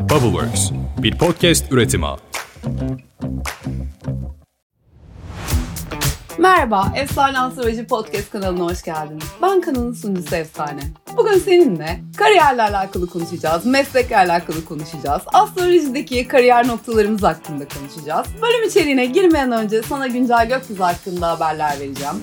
Bubbleworks, bir podcast üretimi. Merhaba, Efsane Astroloji Podcast kanalına hoş geldiniz. Ben kanalın sunucusu Efsane. Bugün seninle kariyerle alakalı konuşacağız, meslekle alakalı konuşacağız, astrolojideki kariyer noktalarımız hakkında konuşacağız. Bölüm içeriğine girmeden önce sana güncel gökyüzü hakkında haberler vereceğim.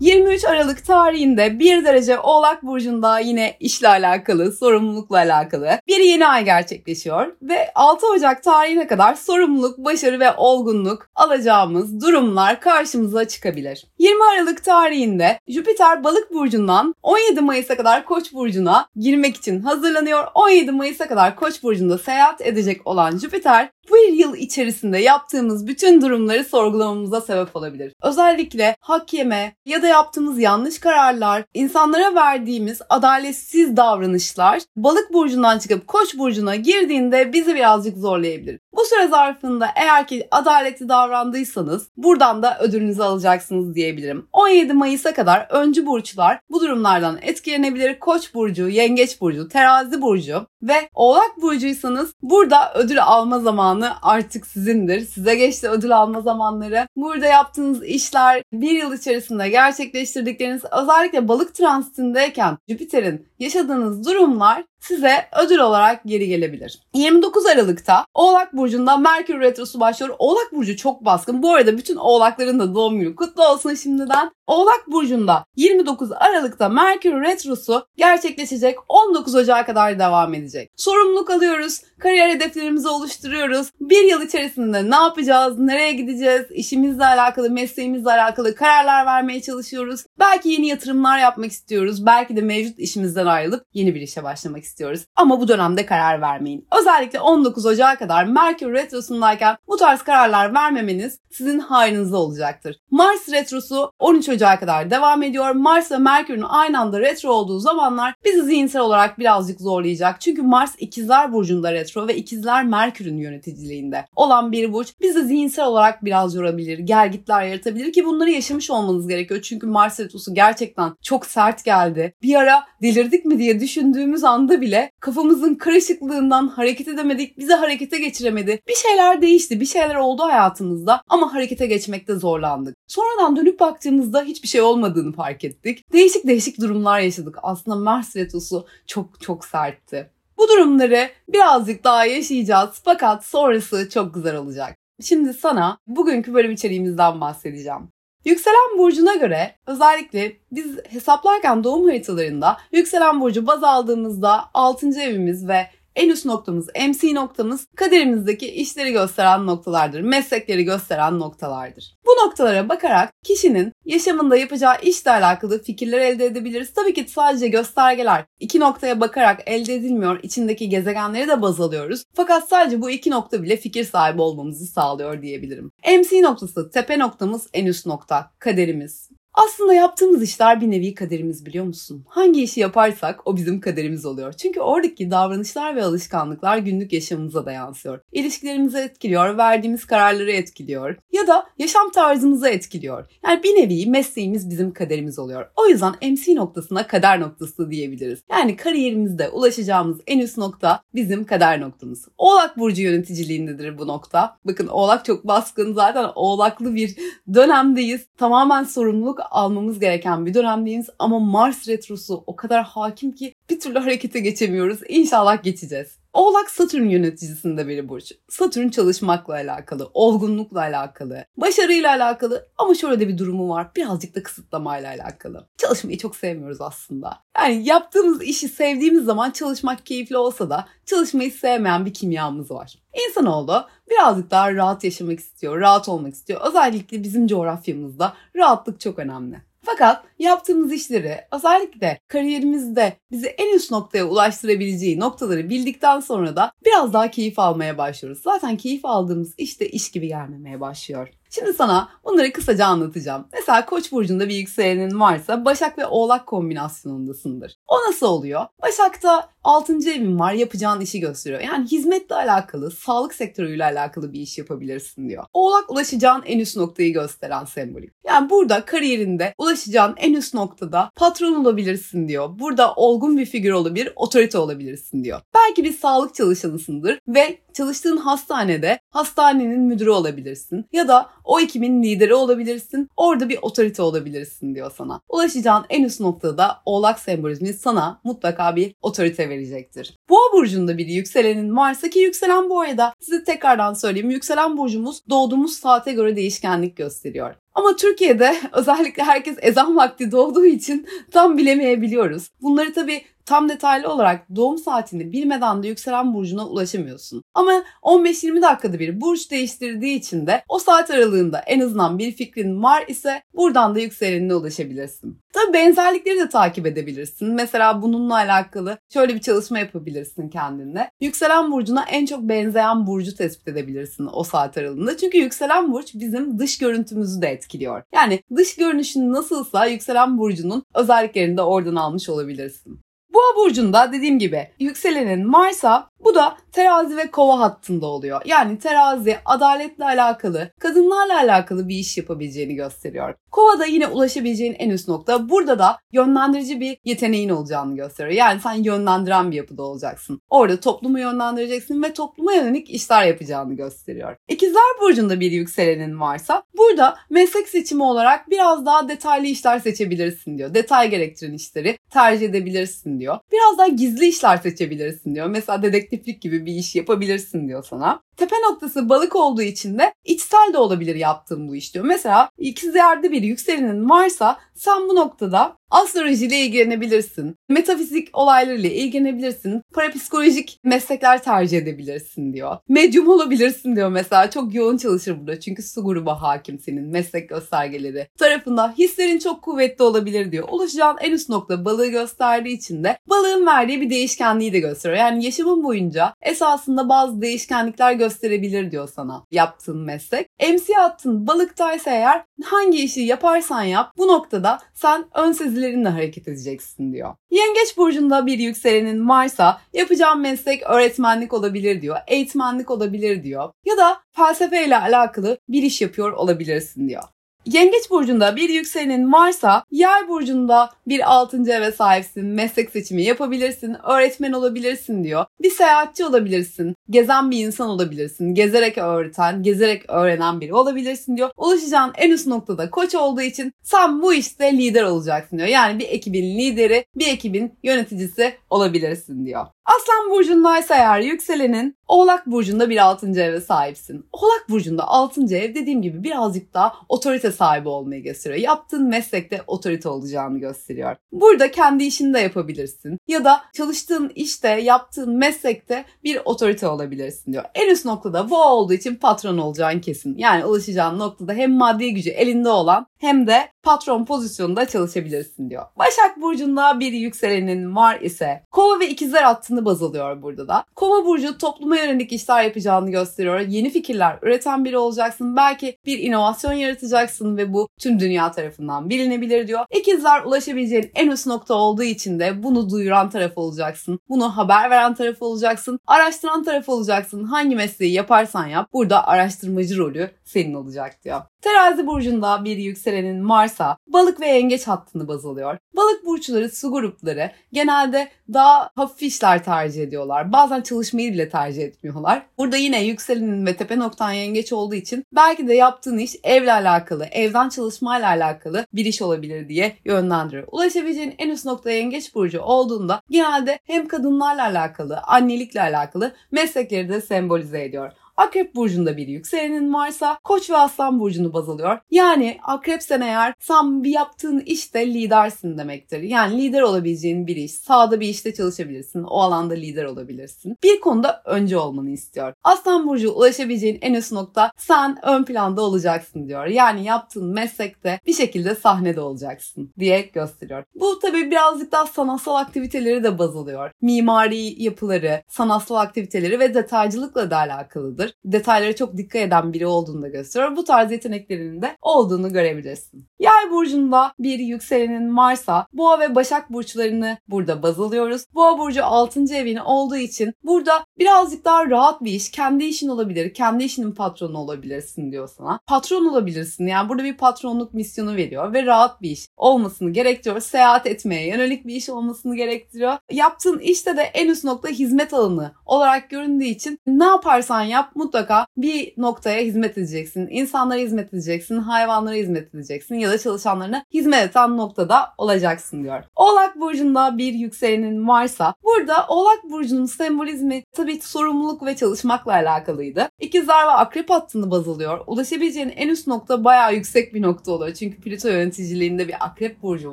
23 Aralık tarihinde 1 derece Oğlak Burcu'nda yine işle alakalı, sorumlulukla alakalı bir yeni ay gerçekleşiyor. Ve 6 Ocak tarihine kadar sorumluluk, başarı ve olgunluk alacağımız durumlar karşımıza çıkabilir. 20 Aralık tarihinde Jüpiter Balık Burcu'ndan 17 Mayıs'a kadar Koç Burcu'na girmek için hazırlanıyor. 17 Mayıs'a kadar Koç Burcu'nda seyahat edecek olan Jüpiter bu yıl içerisinde yaptığımız bütün durumları sorgulamamıza sebep olabilir. Özellikle hak yeme ya da yaptığımız yanlış kararlar, insanlara verdiğimiz adaletsiz davranışlar balık burcundan çıkıp koç burcuna girdiğinde bizi birazcık zorlayabilir. Bu süre zarfında eğer ki adaletli davrandıysanız buradan da ödülünüzü alacaksınız diyebilirim. 17 Mayıs'a kadar öncü burçlar bu durumlardan etkilenebilir. Koç burcu, yengeç burcu, terazi burcu ve oğlak burcuysanız burada ödül alma zamanı artık sizindir. Size geçti ödül alma zamanları. Burada yaptığınız işler bir yıl içerisinde gerçekleştirdikleriniz özellikle balık transitindeyken Jüpiter'in yaşadığınız durumlar size ödül olarak geri gelebilir. 29 Aralık'ta Oğlak Burcu'nda Merkür Retrosu başlıyor. Oğlak Burcu çok baskın. Bu arada bütün Oğlakların da doğum günü kutlu olsun şimdiden. Oğlak Burcu'nda 29 Aralık'ta Merkür Retrosu gerçekleşecek 19 Ocak'a kadar devam edecek. Sorumluluk alıyoruz, kariyer hedeflerimizi oluşturuyoruz. Bir yıl içerisinde ne yapacağız, nereye gideceğiz, işimizle alakalı, mesleğimizle alakalı kararlar vermeye çalışıyoruz. Belki yeni yatırımlar yapmak istiyoruz. Belki de mevcut işimizden ayrılıp yeni bir işe başlamak istiyoruz. Ama bu dönemde karar vermeyin. Özellikle 19 Ocak'a kadar Merkür Retrosu'ndayken bu tarz kararlar vermemeniz sizin hayrınıza olacaktır. Mars Retrosu 13 Ocak'a kadar devam ediyor. Mars ve Merkür'ün aynı anda retro olduğu zamanlar bizi zihinsel olarak birazcık zorlayacak. Çünkü Mars ikizler burcunda retro ve ikizler Merkür'ün yöneticiliğinde olan bir burç bizi zihinsel olarak biraz yorabilir, gergitler yaratabilir ki bunları yaşamış olmanız gerekiyor. Çünkü Mars Retrosu gerçekten çok sert geldi. Bir ara delirdik mi diye düşündüğümüz anda bile kafamızın karışıklığından hareket edemedik, bizi harekete geçiremedi. Bir şeyler değişti, bir şeyler oldu hayatımızda ama harekete geçmekte zorlandık. Sonradan dönüp baktığımızda hiçbir şey olmadığını fark ettik. Değişik değişik durumlar yaşadık. Aslında Mars retrosu çok çok sertti. Bu durumları birazcık daha yaşayacağız fakat sonrası çok güzel olacak. Şimdi sana bugünkü bölüm içeriğimizden bahsedeceğim. Yükselen burcuna göre özellikle biz hesaplarken doğum haritalarında yükselen burcu baz aldığımızda 6. evimiz ve en üst noktamız, MC noktamız kaderimizdeki işleri gösteren noktalardır. Meslekleri gösteren noktalardır. Bu noktalara bakarak kişinin yaşamında yapacağı işle alakalı fikirler elde edebiliriz. Tabii ki sadece göstergeler iki noktaya bakarak elde edilmiyor. İçindeki gezegenleri de baz alıyoruz. Fakat sadece bu iki nokta bile fikir sahibi olmamızı sağlıyor diyebilirim. MC noktası tepe noktamız en üst nokta, kaderimiz. Aslında yaptığımız işler bir nevi kaderimiz biliyor musun? Hangi işi yaparsak o bizim kaderimiz oluyor. Çünkü oradaki davranışlar ve alışkanlıklar günlük yaşamımıza da yansıyor. İlişkilerimizi etkiliyor, verdiğimiz kararları etkiliyor ya da yaşam tarzımızı etkiliyor. Yani bir nevi mesleğimiz bizim kaderimiz oluyor. O yüzden MC noktasına kader noktası diyebiliriz. Yani kariyerimizde ulaşacağımız en üst nokta bizim kader noktamız. Oğlak Burcu yöneticiliğindedir bu nokta. Bakın Oğlak çok baskın zaten oğlaklı bir dönemdeyiz. Tamamen sorumluluk almamız gereken bir dönemdeyiz ama Mars retrosu o kadar hakim ki bir türlü harekete geçemiyoruz. İnşallah geçeceğiz. Oğlak Satürn yöneticisinde bir burç. Satürn çalışmakla alakalı, olgunlukla alakalı, başarıyla alakalı ama şöyle de bir durumu var. Birazcık da kısıtlamayla alakalı. Çalışmayı çok sevmiyoruz aslında. Yani yaptığımız işi sevdiğimiz zaman çalışmak keyifli olsa da çalışmayı sevmeyen bir kimyamız var. İnsanoğlu birazcık daha rahat yaşamak istiyor, rahat olmak istiyor. Özellikle bizim coğrafyamızda rahatlık çok önemli. Fakat yaptığımız işleri özellikle kariyerimizde bizi en üst noktaya ulaştırabileceği noktaları bildikten sonra da biraz daha keyif almaya başlıyoruz. Zaten keyif aldığımız işte iş gibi gelmemeye başlıyor. Şimdi sana bunları kısaca anlatacağım. Mesela Koç burcunda bir yükselenin varsa Başak ve Oğlak kombinasyonundasındır. O nasıl oluyor? Başak'ta 6. evin var yapacağın işi gösteriyor. Yani hizmetle alakalı, sağlık sektörüyle alakalı bir iş yapabilirsin diyor. Oğlak ulaşacağın en üst noktayı gösteren sembolik. Yani burada kariyerinde ulaşacağın en üst noktada patron olabilirsin diyor. Burada olgun bir figür olabilir, otorite olabilirsin diyor. Belki bir sağlık çalışanısındır ve çalıştığın hastanede hastanenin müdürü olabilirsin ya da o ekibin lideri olabilirsin. Orada bir otorite olabilirsin diyor sana. Ulaşacağın en üst noktada oğlak sembolizmi sana mutlaka bir otorite verecektir. Boğa burcunda bir yükselenin varsa ki yükselen bu arada size tekrardan söyleyeyim. Yükselen burcumuz doğduğumuz saate göre değişkenlik gösteriyor. Ama Türkiye'de özellikle herkes ezan vakti doğduğu için tam bilemeyebiliyoruz. Bunları tabii tam detaylı olarak doğum saatini bilmeden de yükselen burcuna ulaşamıyorsun. Ama 15-20 dakikada bir burç değiştirdiği için de o saat aralığında en azından bir fikrin var ise buradan da yükselenine ulaşabilirsin. Tabi benzerlikleri de takip edebilirsin. Mesela bununla alakalı şöyle bir çalışma yapabilirsin kendinle. Yükselen burcuna en çok benzeyen burcu tespit edebilirsin o saat aralığında. Çünkü yükselen burç bizim dış görüntümüzü de etkiliyor. Yani dış görünüşün nasılsa yükselen burcunun özelliklerini de oradan almış olabilirsin. Boğa burcunda dediğim gibi yükselenin Mars'a bu da terazi ve kova hattında oluyor. Yani terazi adaletle alakalı, kadınlarla alakalı bir iş yapabileceğini gösteriyor. Kova da yine ulaşabileceğin en üst nokta. Burada da yönlendirici bir yeteneğin olacağını gösteriyor. Yani sen yönlendiren bir yapıda olacaksın. Orada toplumu yönlendireceksin ve topluma yönelik işler yapacağını gösteriyor. İkizler burcunda bir yükselenin varsa burada meslek seçimi olarak biraz daha detaylı işler seçebilirsin diyor. Detay gerektiren işleri tercih edebilirsin diyor. Biraz daha gizli işler seçebilirsin diyor. Mesela dedektiflik gibi bir iş yapabilirsin diyor sana. Tepe noktası balık olduğu için de içsel de olabilir yaptığım bu iş diyor. Mesela ikizlerde bir yükselenin varsa sen bu noktada astrolojiyle ilgilenebilirsin. Metafizik olaylarıyla ilgilenebilirsin. Parapsikolojik meslekler tercih edebilirsin diyor. Medyum olabilirsin diyor mesela. Çok yoğun çalışır burada. Çünkü su grubu hakim senin meslek göstergeleri. Tarafında hislerin çok kuvvetli olabilir diyor. Ulaşacağın en üst nokta balığı gösterdiği için de balığın verdiği bir değişkenliği de gösteriyor. Yani yaşamın boyunca esasında bazı değişkenlikler gösterebilir diyor sana yaptığın meslek. MC hattın balıktaysa eğer hangi işi yaparsan yap bu noktada sen ön sezilerinle hareket edeceksin diyor. Yengeç burcunda bir yükselenin varsa yapacağın meslek öğretmenlik olabilir diyor. Eğitmenlik olabilir diyor. Ya da felsefeyle alakalı bir iş yapıyor olabilirsin diyor. Yengeç burcunda bir yükselenin varsa yay burcunda bir altıncı eve sahipsin, meslek seçimi yapabilirsin, öğretmen olabilirsin diyor. Bir seyahatçi olabilirsin, gezen bir insan olabilirsin, gezerek öğreten, gezerek öğrenen biri olabilirsin diyor. Ulaşacağın en üst noktada koç olduğu için sen bu işte lider olacaksın diyor. Yani bir ekibin lideri, bir ekibin yöneticisi olabilirsin diyor. Aslan burcundaysa eğer yükselenin Oğlak burcunda bir 6. eve sahipsin. Oğlak burcunda 6. ev dediğim gibi birazcık daha otorite sahibi olmayı gösteriyor. Yaptığın meslekte otorite olacağını gösteriyor. Burada kendi işini de yapabilirsin. Ya da çalıştığın işte, yaptığın meslekte bir otorite olabilirsin diyor. En üst noktada bu olduğu için patron olacağın kesin. Yani ulaşacağın noktada hem maddi gücü elinde olan hem de patron pozisyonunda çalışabilirsin diyor. Başak Burcu'nda bir yükselenin var ise kova ve ikizler hattını baz alıyor burada da. Kova Burcu topluma yönelik işler yapacağını gösteriyor. Yeni fikirler üreten biri olacaksın. Belki bir inovasyon yaratacaksın ve bu tüm dünya tarafından bilinebilir diyor. İkizler ulaşabileceğin en üst nokta olduğu için de bunu duyuran taraf olacaksın. Bunu haber veren taraf olacaksın. Araştıran taraf olacaksın. Hangi mesleği yaparsan yap burada araştırmacı rolü senin olacak diyor. Terazi burcunda bir yükselenin varsa balık ve yengeç hattını baz alıyor. Balık burçları, su grupları genelde daha hafif işler tercih ediyorlar. Bazen çalışmayı bile tercih etmiyorlar. Burada yine yükselenin ve tepe noktan yengeç olduğu için belki de yaptığın iş evle alakalı, evden çalışmayla alakalı bir iş olabilir diye yönlendiriyor. Ulaşabileceğin en üst nokta yengeç burcu olduğunda genelde hem kadınlarla alakalı, annelikle alakalı meslekleri de sembolize ediyor. Akrep burcunda bir yükselenin varsa Koç ve Aslan burcunu baz alıyor. Yani akrepsen eğer sen bir yaptığın işte lidersin demektir. Yani lider olabileceğin bir iş. Sağda bir işte çalışabilirsin. O alanda lider olabilirsin. Bir konuda önce olmanı istiyor. Aslan burcu ulaşabileceğin en üst nokta sen ön planda olacaksın diyor. Yani yaptığın meslekte bir şekilde sahnede olacaksın diye gösteriyor. Bu tabii birazcık daha sanatsal aktiviteleri de baz alıyor. Mimari yapıları, sanatsal aktiviteleri ve detaycılıkla da alakalıdır çalışkandır. Detaylara çok dikkat eden biri olduğunu da gösteriyor. Bu tarz yeteneklerinin de olduğunu görebilirsin. Yay burcunda bir yükselenin varsa Boğa ve Başak burçlarını burada baz alıyoruz. Boğa burcu 6. evini olduğu için burada birazcık daha rahat bir iş, kendi işin olabilir, kendi işinin patronu olabilirsin diyor sana. Patron olabilirsin yani burada bir patronluk misyonu veriyor ve rahat bir iş olmasını gerektiriyor. Seyahat etmeye yönelik bir iş olmasını gerektiriyor. Yaptığın işte de en üst nokta hizmet alanı olarak göründüğü için ne yaparsan yap mutlaka bir noktaya hizmet edeceksin. İnsanlara hizmet edeceksin, hayvanlara hizmet edeceksin ya da çalışanlarına hizmet eden noktada olacaksın diyor. Oğlak burcunda bir yükselenin varsa burada Oğlak burcunun sembolizmi tabii sorumluluk ve çalışmakla alakalıydı. İkizler ve akrep hattını baz alıyor. Ulaşabileceğin en üst nokta bayağı yüksek bir nokta oluyor. Çünkü Plüto yöneticiliğinde bir akrep burcu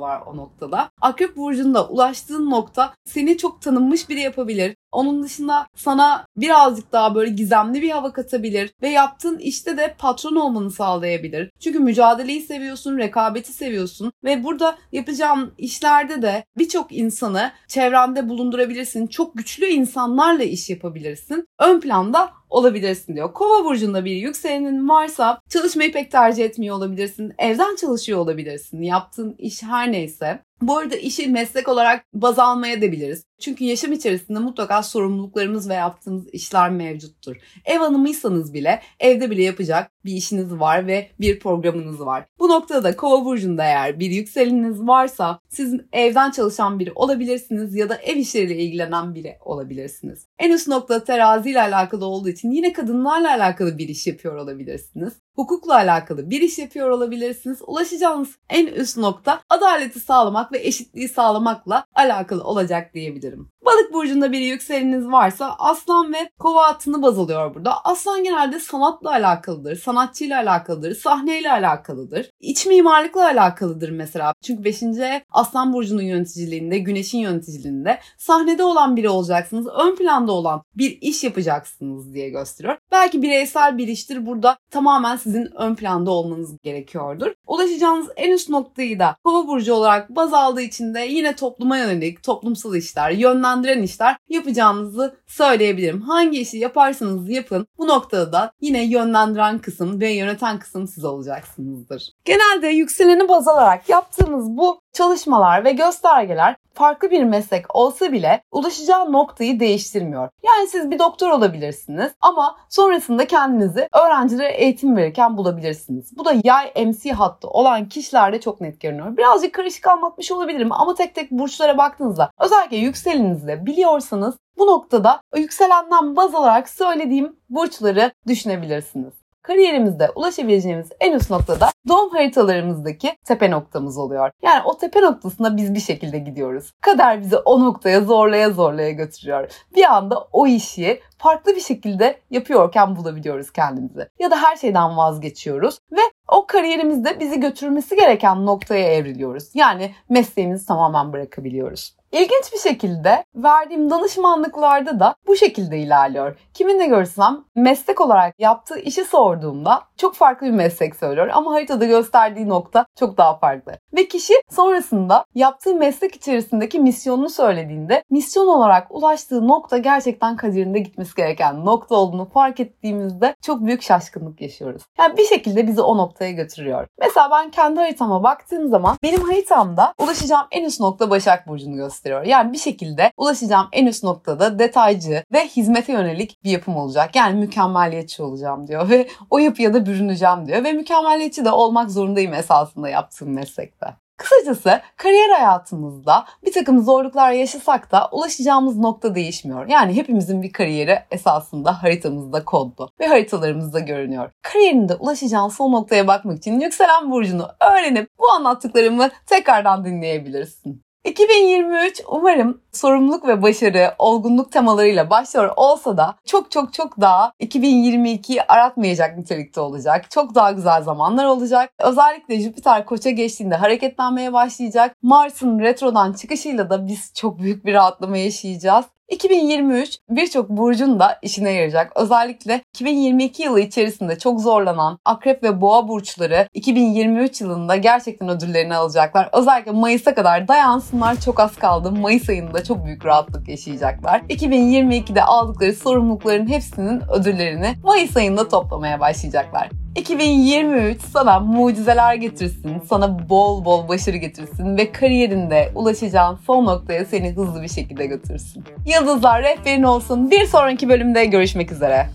var o noktada. Akrep burcunda ulaştığın nokta seni çok tanınmış biri yapabilir. Onun dışında sana birazcık daha böyle gizemli bir hava katabilir ve yaptığın işte de patron olmanı sağlayabilir. Çünkü mücadeleyi seviyorsun, rekabeti seviyorsun ve burada yapacağın işlerde de birçok insanı çevrende bulundurabilirsin. Çok güçlü insanlarla iş yapabilirsin. Ön planda olabilirsin diyor. Kova burcunda bir yükselenin varsa çalışmayı pek tercih etmiyor olabilirsin. Evden çalışıyor olabilirsin. Yaptığın iş her neyse. Bu arada işi meslek olarak baz almaya da biliriz. Çünkü yaşam içerisinde mutlaka sorumluluklarımız ve yaptığımız işler mevcuttur. Ev hanımıysanız bile evde bile yapacak bir işiniz var ve bir programınız var. Bu noktada kova burcunda eğer bir yükseleniniz varsa siz evden çalışan biri olabilirsiniz ya da ev işleriyle ilgilenen biri olabilirsiniz. En üst nokta terazi ile alakalı olduğu için yine kadınlarla alakalı bir iş yapıyor olabilirsiniz. Hukukla alakalı bir iş yapıyor olabilirsiniz. Ulaşacağınız en üst nokta adaleti sağlamak ve eşitliği sağlamakla alakalı olacak diyebilirim. Balık burcunda bir yükseleniniz varsa aslan ve kova hattını baz alıyor burada. Aslan genelde sanatla alakalıdır, sanatçıyla alakalıdır, sahneyle alakalıdır. İç mimarlıkla alakalıdır mesela. Çünkü 5. aslan burcunun yöneticiliğinde, güneşin yöneticiliğinde sahnede olan biri olacaksınız. Ön planda olan bir iş yapacaksınız diye gösteriyor. Belki bireysel bir iştir. Burada tamamen sizin ön planda olmanız gerekiyordur. Ulaşacağınız en üst noktayı da kova burcu olarak baz aldığı için de yine topluma yönelik, toplumsal işler, yönlendiren işler yapacağınızı söyleyebilirim. Hangi işi yaparsanız yapın bu noktada da yine yönlendiren kısım ve yöneten kısım siz olacaksınızdır. Genelde yükseleni baz alarak yaptığınız bu çalışmalar ve göstergeler farklı bir meslek olsa bile ulaşacağı noktayı değiştirmiyor. Yani siz bir doktor olabilirsiniz ama sonrasında kendinizi öğrencilere eğitim verirken bulabilirsiniz. Bu da yay MC hattı olan kişilerde çok net görünüyor. Birazcık karışık anlatmış olabilirim ama tek tek burçlara baktığınızda özellikle yükselenizde biliyorsanız bu noktada yükselenden baz alarak söylediğim burçları düşünebilirsiniz kariyerimizde ulaşabileceğimiz en üst noktada doğum haritalarımızdaki tepe noktamız oluyor. Yani o tepe noktasına biz bir şekilde gidiyoruz. Kader bizi o noktaya zorlaya zorlaya götürüyor. Bir anda o işi farklı bir şekilde yapıyorken bulabiliyoruz kendimizi. Ya da her şeyden vazgeçiyoruz ve o kariyerimizde bizi götürmesi gereken noktaya evriliyoruz. Yani mesleğimizi tamamen bırakabiliyoruz. İlginç bir şekilde verdiğim danışmanlıklarda da bu şekilde ilerliyor. Kiminle görsem meslek olarak yaptığı işi sorduğumda çok farklı bir meslek söylüyor ama haritada gösterdiği nokta çok daha farklı. Ve kişi sonrasında yaptığı meslek içerisindeki misyonunu söylediğinde misyon olarak ulaştığı nokta gerçekten kaderinde gitmesi gereken nokta olduğunu fark ettiğimizde çok büyük şaşkınlık yaşıyoruz. Yani bir şekilde bizi o noktaya götürüyor. Mesela ben kendi haritama baktığım zaman benim haritamda ulaşacağım en üst nokta Başak Burcu'nu gösteriyor. Yani bir şekilde ulaşacağım en üst noktada detaycı ve hizmete yönelik bir yapım olacak. Yani mükemmeliyetçi olacağım diyor ve o yapıya da bürüneceğim diyor ve mükemmeliyetçi de olmak zorundayım esasında yaptığım meslekte. Kısacası kariyer hayatımızda bir takım zorluklar yaşasak da ulaşacağımız nokta değişmiyor. Yani hepimizin bir kariyeri esasında haritamızda kodlu ve haritalarımızda görünüyor. Kariyerinde ulaşacağın son noktaya bakmak için yükselen burcunu öğrenip bu anlattıklarımı tekrardan dinleyebilirsin. 2023 umarım sorumluluk ve başarı, olgunluk temalarıyla başlıyor olsa da çok çok çok daha 2022'yi aratmayacak nitelikte olacak. Çok daha güzel zamanlar olacak. Özellikle Jüpiter koça geçtiğinde hareketlenmeye başlayacak. Mars'ın retrodan çıkışıyla da biz çok büyük bir rahatlama yaşayacağız. 2023 birçok burcun da işine yarayacak. Özellikle 2022 yılı içerisinde çok zorlanan akrep ve boğa burçları 2023 yılında gerçekten ödüllerini alacaklar. Özellikle Mayıs'a kadar dayansınlar çok az kaldı. Mayıs ayında çok büyük rahatlık yaşayacaklar. 2022'de aldıkları sorumlulukların hepsinin ödüllerini Mayıs ayında toplamaya başlayacaklar. 2023 sana mucizeler getirsin, sana bol bol başarı getirsin ve kariyerinde ulaşacağın son noktaya seni hızlı bir şekilde götürsün. Yıldızlar rehberin olsun. Bir sonraki bölümde görüşmek üzere.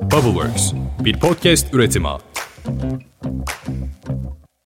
Bubbleworks bir podcast üretimi.